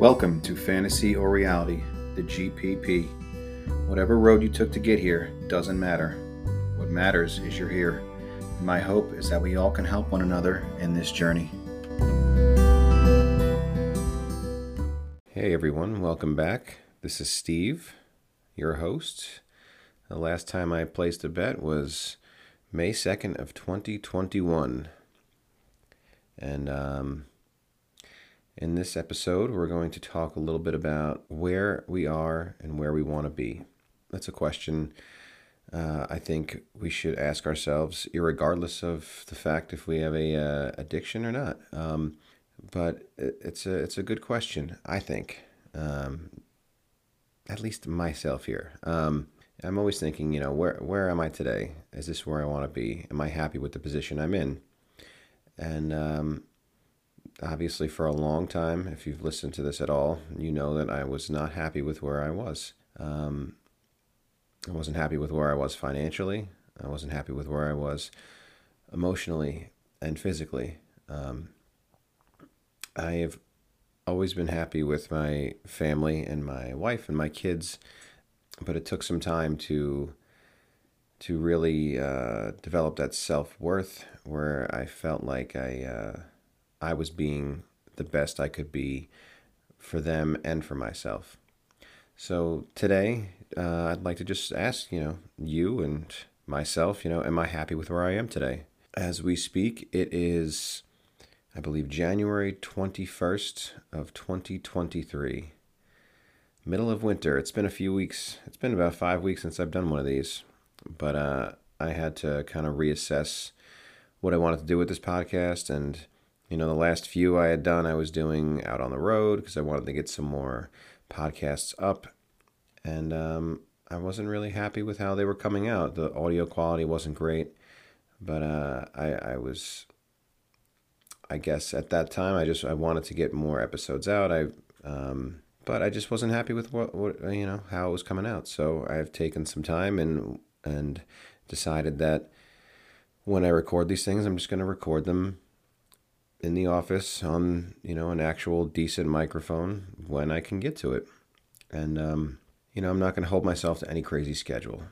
Welcome to Fantasy or Reality, the GPP. Whatever road you took to get here doesn't matter. What matters is you're here. My hope is that we all can help one another in this journey. Hey everyone, welcome back. This is Steve, your host. The last time I placed a bet was May 2nd of 2021. And um, in this episode, we're going to talk a little bit about where we are and where we want to be. That's a question uh, I think we should ask ourselves, regardless of the fact if we have a uh, addiction or not. Um, but it's a it's a good question, I think. Um, at least myself here. Um, I'm always thinking, you know, where where am I today? Is this where I want to be? Am I happy with the position I'm in? And um, obviously, for a long time, if you've listened to this at all, you know that I was not happy with where I was. Um, I wasn't happy with where I was financially. I wasn't happy with where I was emotionally and physically. Um, I have always been happy with my family and my wife and my kids, but it took some time to to really uh, develop that self worth, where I felt like I uh, I was being the best I could be for them and for myself. So today, uh, I'd like to just ask, you know, you and myself, you know, am I happy with where I am today? As we speak, it is, I believe, January 21st of 2023. Middle of winter. It's been a few weeks. It's been about five weeks since I've done one of these. But uh, I had to kind of reassess what I wanted to do with this podcast. And, you know, the last few I had done, I was doing out on the road because I wanted to get some more podcasts up. And um, I wasn't really happy with how they were coming out. The audio quality wasn't great. But uh, I, I was, I guess at that time, I just I wanted to get more episodes out. I, um, but I just wasn't happy with what, what you know how it was coming out. So I've taken some time and and decided that when I record these things, I'm just going to record them in the office on you know an actual decent microphone when I can get to it, and um, you know I'm not going to hold myself to any crazy schedule.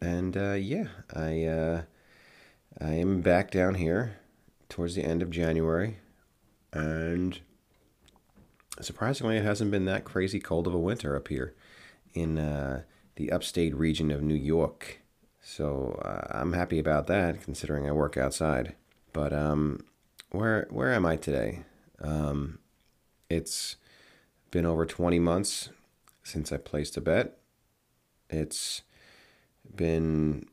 And uh, yeah, I uh, I am back down here towards the end of January, and surprisingly, it hasn't been that crazy cold of a winter up here in uh, the upstate region of New York. So uh, I'm happy about that, considering I work outside. But um, where where am I today? Um, it's been over 20 months since I placed a bet. It's been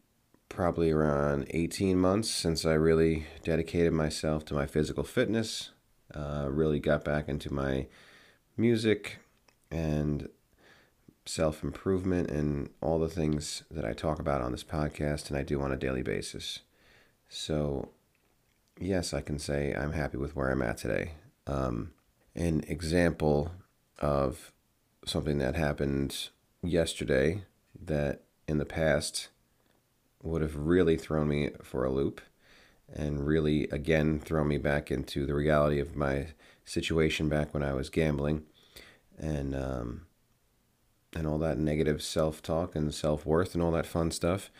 probably around 18 months since I really dedicated myself to my physical fitness. Uh, really got back into my music and self improvement and all the things that I talk about on this podcast and I do on a daily basis. So, yes, I can say I'm happy with where I'm at today. Um, an example of something that happened yesterday that in the past would have really thrown me for a loop and really again thrown me back into the reality of my situation back when I was gambling and um, and all that negative self talk and self worth and all that fun stuff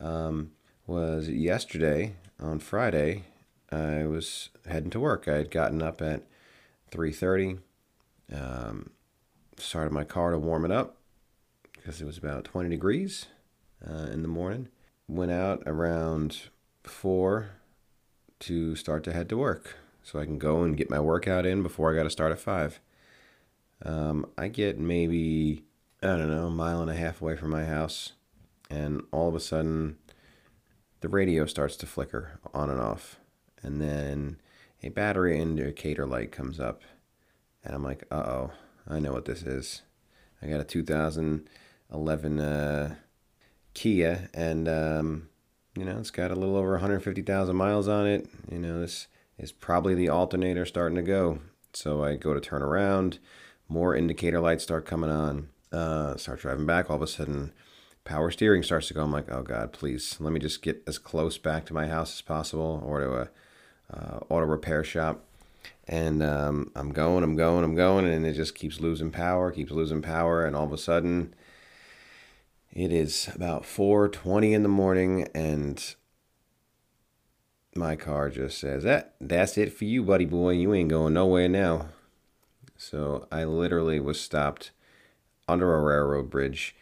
um, was yesterday on Friday. I was heading to work. I had gotten up at three thirty. Um, started my car to warm it up because it was about twenty degrees uh, in the morning. Went out around four to start to head to work so I can go and get my workout in before I got to start at five. Um, I get maybe I don't know, a mile and a half away from my house, and all of a sudden, the radio starts to flicker on and off, and then a battery indicator light comes up, and I'm like, uh oh, I know what this is. I got a 2011 uh, Kia, and um, you know, it's got a little over 150,000 miles on it. You know, this is probably the alternator starting to go. So I go to turn around, more indicator lights start coming on uh, start driving back, all of a sudden, power steering starts to go. I'm like, oh God, please, let me just get as close back to my house as possible or to a uh, auto repair shop. and um, I'm going, I'm going, I'm going, and it just keeps losing power, keeps losing power, and all of a sudden, it is about 4:20 in the morning, and my car just says, "That that's it for you, buddy boy. You ain't going nowhere now." So I literally was stopped under a railroad bridge,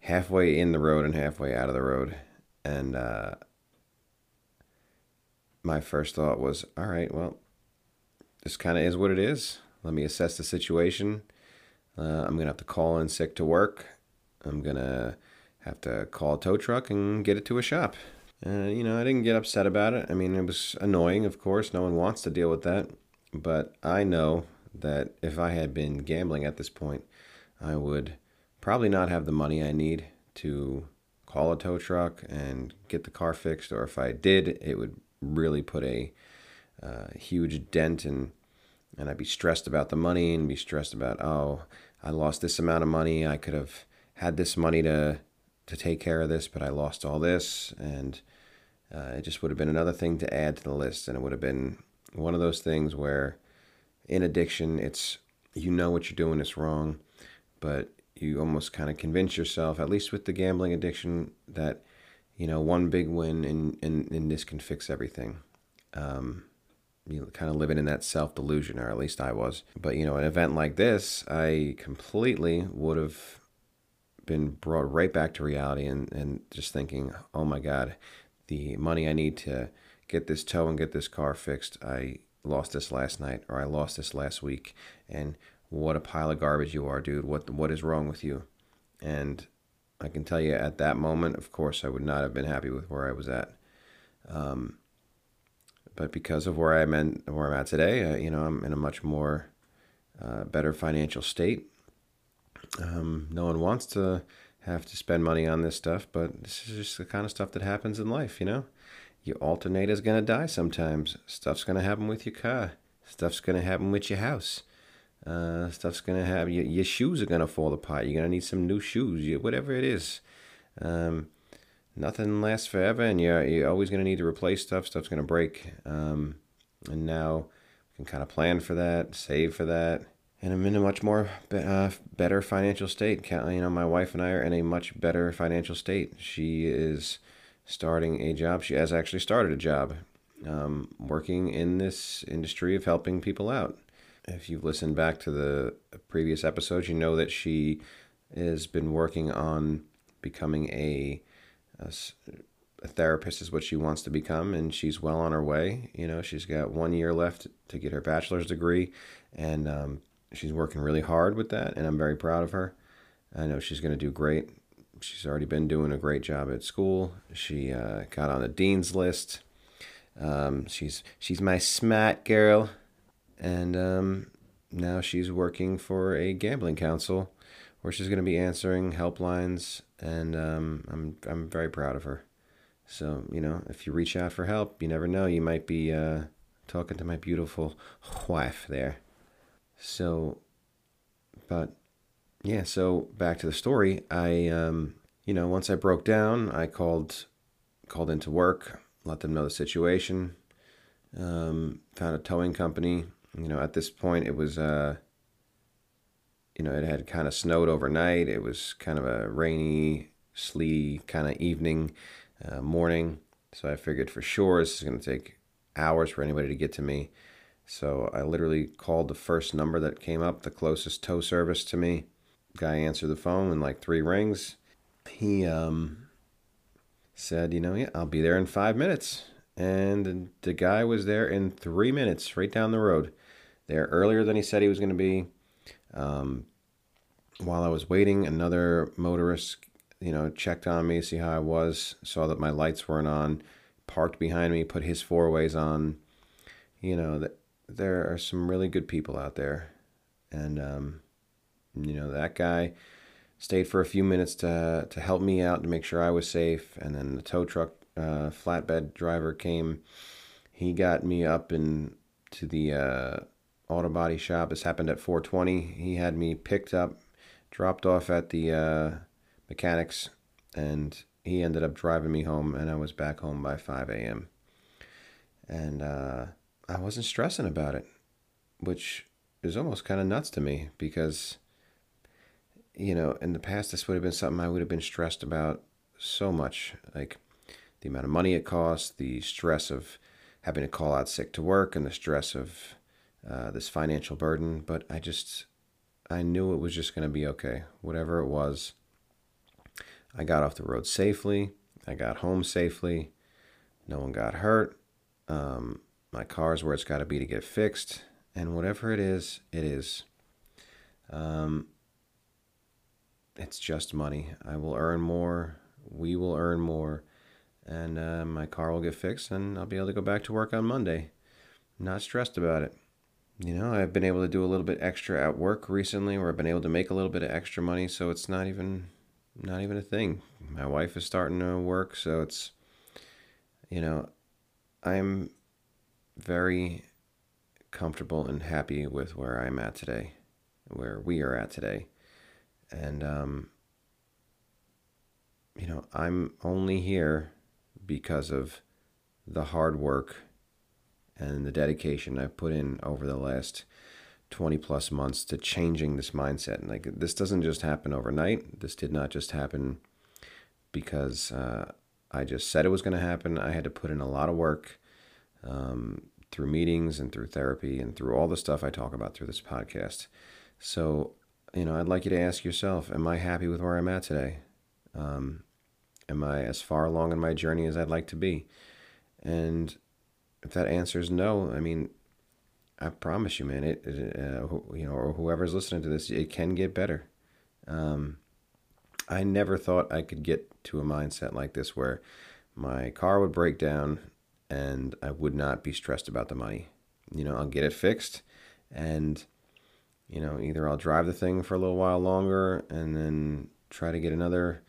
halfway in the road and halfway out of the road, and uh, my first thought was, "All right, well." this kind of is what it is. Let me assess the situation. Uh, I'm gonna have to call in sick to work. I'm gonna have to call a tow truck and get it to a shop. Uh, you know, I didn't get upset about it. I mean, it was annoying, of course. No one wants to deal with that. But I know that if I had been gambling at this point, I would probably not have the money I need to call a tow truck and get the car fixed. Or if I did, it would really put a uh, huge dent and and I'd be stressed about the money and be stressed about oh I lost this amount of money. I could have had this money to to take care of this but I lost all this. And uh, it just would have been another thing to add to the list. And it would have been one of those things where in addiction it's you know what you're doing is wrong but you almost kind of convince yourself at least with the gambling addiction that you know one big win and and, and this can fix everything um, you know, kind of living in that self delusion, or at least I was. But you know, an event like this, I completely would have been brought right back to reality and, and just thinking, oh my God, the money I need to get this tow and get this car fixed, I lost this last night or I lost this last week. And what a pile of garbage you are, dude. What what is wrong with you? And I can tell you at that moment, of course, I would not have been happy with where I was at. Um, but because of where I'm in, where I'm at today, uh, you know, I'm in a much more uh, better financial state. Um, no one wants to have to spend money on this stuff, but this is just the kind of stuff that happens in life, you know. Your alternator's gonna die sometimes. Stuff's gonna happen with your car. Stuff's gonna happen with your house. Uh, stuff's gonna have your, your shoes are gonna fall apart. You're gonna need some new shoes. Whatever it is. Um, nothing lasts forever, and you're you're always to need to replace stuff. Stuff's to break, um, and now we can kind of plan for that, save for that, and I'm in a much more uh, better financial state. You know, my wife and I are in a much better financial state. She is starting a job. She has actually started a job, um, working in this industry of helping people out. If you've listened back to the previous episodes, you know that she has been working on becoming a a therapist is what she wants to become, and she's well on her way. You know, she's got one year left to get her bachelor's degree, and um, she's working really hard with that, and I'm very proud of her. I know she's going to do great. She's already been doing a great job at school. She uh, got on the dean's list. Um, she's she's my smart girl, and um, now she's working for a gambling council where she's going to be answering helplines, and um, I'm I'm very proud of her. So you know, if you reach out for help, you never know, you might be uh, talking to my beautiful wife there. So, but yeah, so back to the story. I um, you know, once I broke down, I called called into work, let them know the situation. Um, found a towing company. You know, at this point, it was uh, you know, it had kind of snowed overnight. It was kind of a rainy, sleety kind of evening, uh, morning. So I figured for sure this is going to take hours for anybody to get to me. So I literally called the first number that came up, the closest tow service to me. Guy answered the phone in like three rings. He um, said, you know, yeah, I'll be there in five minutes. And the guy was there in three minutes, right down the road. There earlier than he said he was going to be. Um, while I was waiting, another motorist, you know, checked on me, see how I was, saw that my lights weren't on, parked behind me, put his four ways on. You know, that there are some really good people out there. And, um, you know, that guy stayed for a few minutes to, to help me out to make sure I was safe. And then the tow truck uh, flatbed driver came. He got me up and to the uh, auto body shop. This happened at 420. He had me picked up dropped off at the uh, mechanics, and he ended up driving me home, and I was back home by 5 a.m. And uh, I wasn't stressing about it. which is almost kind of nuts to me because, you know, in the past, this would have been something I would have been stressed about so much. Like the amount of money it costs, the stress of having to call out sick to work, and the stress of uh, this financial burden. But I just, I knew it was just going to be okay. Whatever it was, I got off the road safely. I got home safely. No one got hurt. Um, my car's where it's got to be to get fixed. And whatever it is, it is. Um, it's just money. I will earn more. We will earn more. And uh, my car will get fixed and I'll be able to go back to work on Monday. Not stressed about it. You know, I've been able to do a little bit extra at work recently where I've been able to make a little bit of extra money, so it's not even not even a thing. My wife is starting to work, so it's you know, I'm very comfortable and happy with where I'm at today, where we are at today. And, um, you know, I'm only here because of the hard work and the dedication I've put in over the last 20 plus months to changing this mindset. And like, this doesn't just happen overnight. This did not just happen because uh, I just said it was going to happen. I had to put in a lot of work um, through meetings and through therapy and through all the stuff I talk about through this podcast. So, you know, I'd like you to ask yourself Am I happy with where I'm at today? Um, am I as far along in my journey as I'd like to be? And if that answer is no, I mean, I promise you, man, it, it uh, you know, or whoever's listening to this, it can get better. Um, I never thought I could get to a mindset like this where my car would break down and I would not be stressed about the money. You know, I'll get it fixed and you know, either I'll drive the thing for a little while longer and then try to get another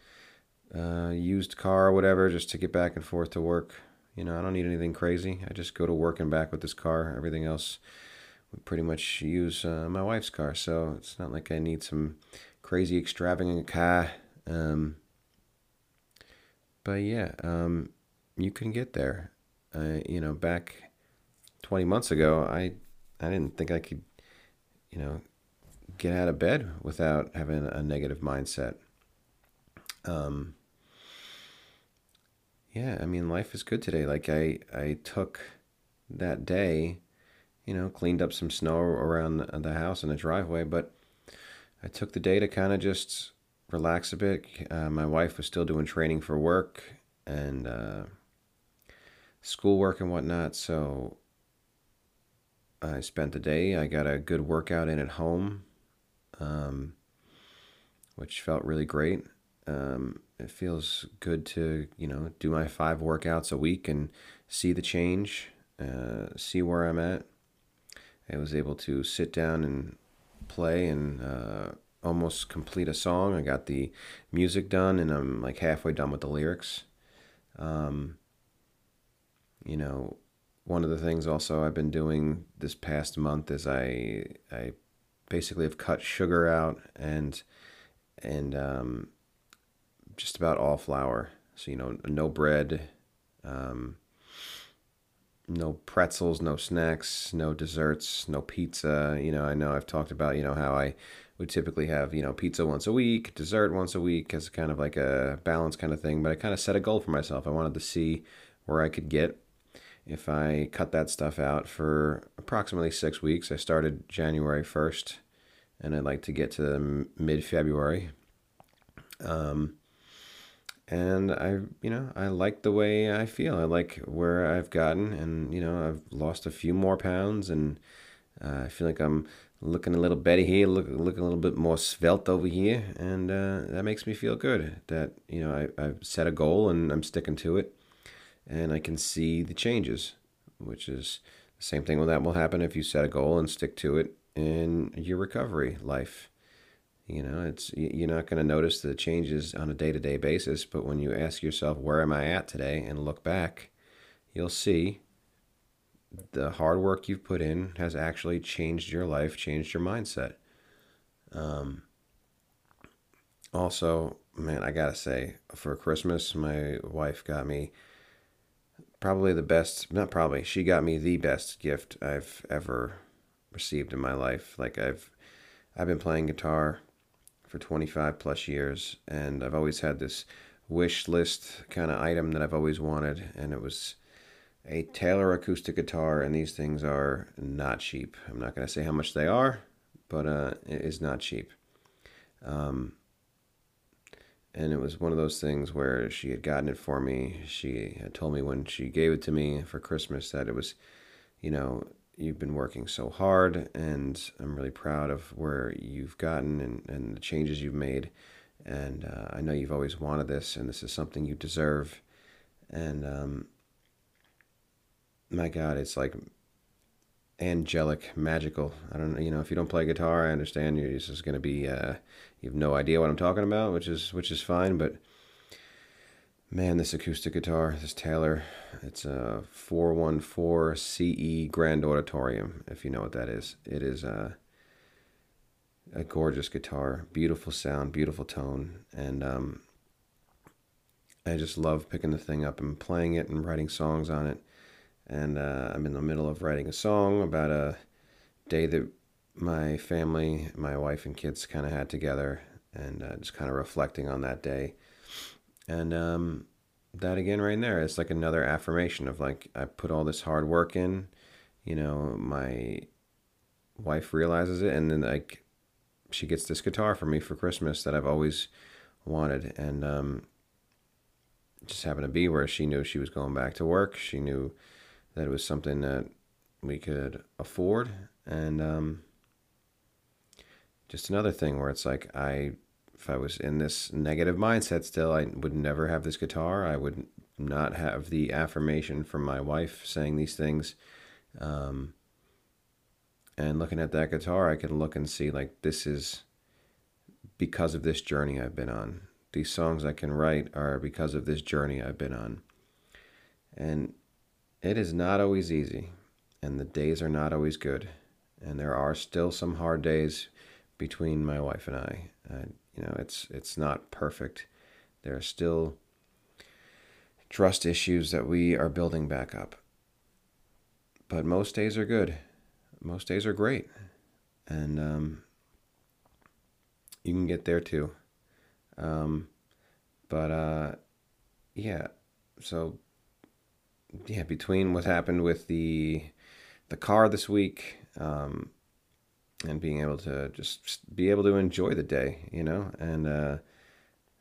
uh, used car or whatever just to get back and forth to work. You know, I don't need anything crazy. I just go to work and back with this car. Everything else, we pretty much use uh, my wife's car. So it's not like I need some crazy extravagant car. Um, but yeah, um, you can get there. Uh, you know, back 20 months ago, I I didn't think I could, you know, get out of bed without having a negative mindset. Um, yeah, I mean, life is good today. Like I I took that day, you know, cleaned up some snow around the house and the driveway, but I took the day to kind of just relax a bit. Uh, my wife was still doing training for work and uh, schoolwork and whatnot, so I spent the day. I got a good workout in at home, um, which felt really great. Um, it feels good to you know do my five workouts a week and see the change, uh, see where I'm at. I was able to sit down and play and uh, almost complete a song. I got the music done and I'm like halfway done with the lyrics. Um, you know, one of the things also I've been doing this past month is I I basically have cut sugar out and and um, just about all flour. So you know, no bread, um, no pretzels, no snacks, no desserts, no pizza. You know, I know I've talked about you know how I would typically have you know pizza once a week, dessert once a week as kind of like a balance kind of thing. But I kind of set a goal for myself. I wanted to see where I could get if I cut that stuff out for approximately six weeks. I started January first, and I'd like to get to mid February. Um, and I, you know, I like the way I feel. I like where I've gotten, and you know, I've lost a few more pounds, and uh, I feel like I'm looking a little better here, look, looking a little bit more svelte over here, and uh, that makes me feel good. That you know I, I've set a goal and I'm sticking to it, and I can see the changes, which is the same thing Well, that will happen if you set a goal and stick to it in your recovery life. You know, it's you're not going to notice the changes on a day to day basis, but when you ask yourself, "Where am I at today?" and look back, you'll see the hard work you've put in has actually changed your life, changed your mindset. Um, also, man, I gotta say, for Christmas, my wife got me probably the best, not probably, she got me the best gift I've ever received in my life. Like I've I've been playing guitar for 25 plus years, and I've always had this wish list kind of item that I've always wanted, and it was a Taylor acoustic guitar, and these things are not cheap. I'm not going to say how much they are, but uh, it is not cheap. Um, and it was one of those things where she had gotten it for me. She had told me when she gave it to me for Christmas that it was, you know, you've been working so hard, and I'm really proud of where you've gotten and, and the changes you've made. And uh, I know you've always wanted this, and this is something you deserve. And um, my God, it's like angelic, magical. I don't know, you know, if you don't play guitar, I understand you're just going to be, uh, you have no idea what I'm talking about, which is, which is fine. But man, this acoustic guitar, this Taylor, it's a 414 CE Grand Auditorium, if you know what that is. It is a, a gorgeous guitar, beautiful sound, beautiful tone. And, um, I just love picking the thing up and playing it and writing songs on it and uh, I'm in the middle of writing a song about a day that my family, my wife and kids kind of had together, and uh, just kind of reflecting on that day. And um, that again, right there, it's like another affirmation of like I put all this hard work in. You know, my wife realizes it, and then like she gets this guitar for me for Christmas that I've always wanted, and um, just happened to be where she knew she was going back to work. She knew that it was something that we could afford and um, just another thing where it's like i if i was in this negative mindset still i would never have this guitar. I would not have the affirmation from my wife saying these things. Um, and looking at that guitar i can look and see like this is because of this journey i've been on. These songs i can write are because of this journey i've been on. And it is not always easy, and the days are not always good, and there are still some hard days between my wife and I. Uh, you know, it's it's not perfect. There are still trust issues that we are building back up. But most days are good. Most days are great, and um, you can get there too. Um, but uh, yeah, so yeah, between what happened with the the car this week, um, and being able to just be able to enjoy the day, you know, and uh,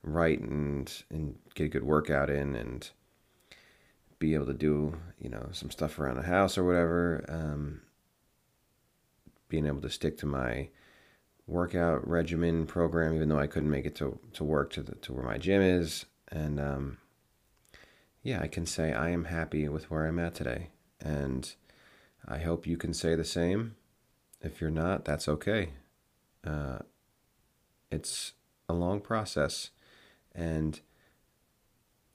write and and get a good workout in, and be able to do you know some stuff around the house or whatever. Um, being able to stick to my workout regimen program, even though I couldn't make it to, to work to the, to where my gym is, and um, yeah, I can say I am happy with where I'm at today. And I hope you can say the same. If you're not, that's okay. Uh, it's a long process. And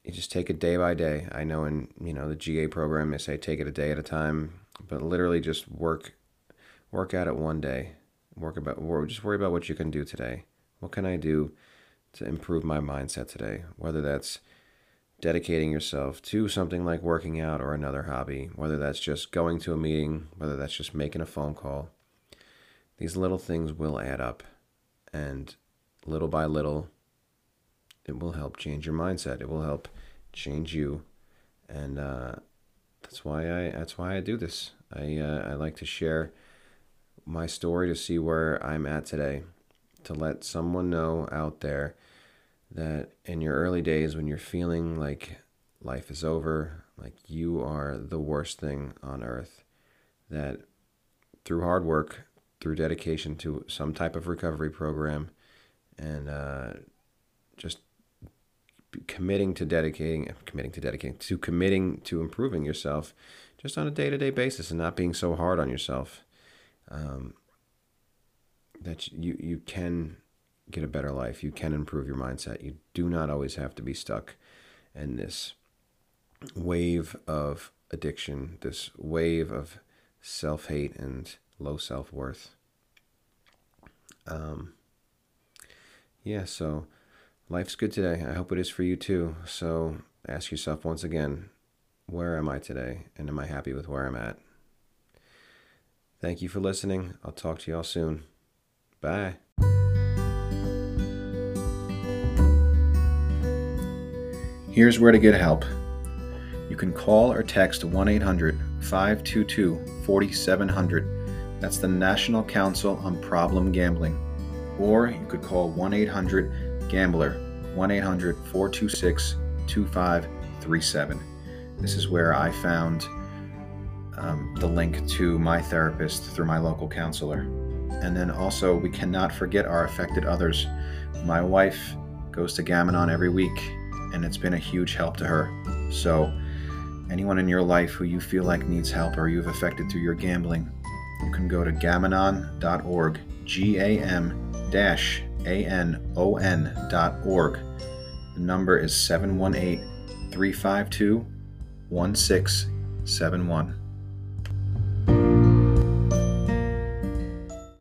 you just take it day by day. I know in you know the GA program they say take it a day at a time, but literally just work work at it one day. Work about just worry about what you can do today. What can I do to improve my mindset today? Whether that's dedicating yourself to something like working out or another hobby, whether that's just going to a meeting, whether that's just making a phone call. These little things will add up, and little by little, it will help change your mindset. It will help change you, and uh, that's why I that's why I do this. I uh, I like to share my story to see where I'm at today, to let someone know out there that in your early days when you're feeling like life is over, like you are the worst thing on earth, that through hard work, through dedication to some type of recovery program, and uh, just committing to dedicating, committing to dedicating, to committing to improving yourself just on a day to day basis and not being so hard on yourself. Um, that you, you can get a better life. You can improve your mindset. You do not always have to be stuck in this wave of addiction, this wave of self hate and low self worth. Um, yeah, so life's good today. I hope it is for you too. So ask yourself once again where am I today? And am I happy with where I'm at? Thank you for listening. I'll talk to y'all soon. Bye. Here's where to get help. You can call or text 1 800 522 4700. That's the National Council on Problem Gambling. Or you could call 1 800 Gambler, 1 800 426 2537. This is where I found um, the link to my therapist through my local counselor. And then also, we cannot forget our affected others. My wife goes to Gam-Anon every week, and it's been a huge help to her. So, anyone in your life who you feel like needs help or you've affected through your gambling, you can go to gamanon.org, G A M A N O N.org. The number is 718 352 1671.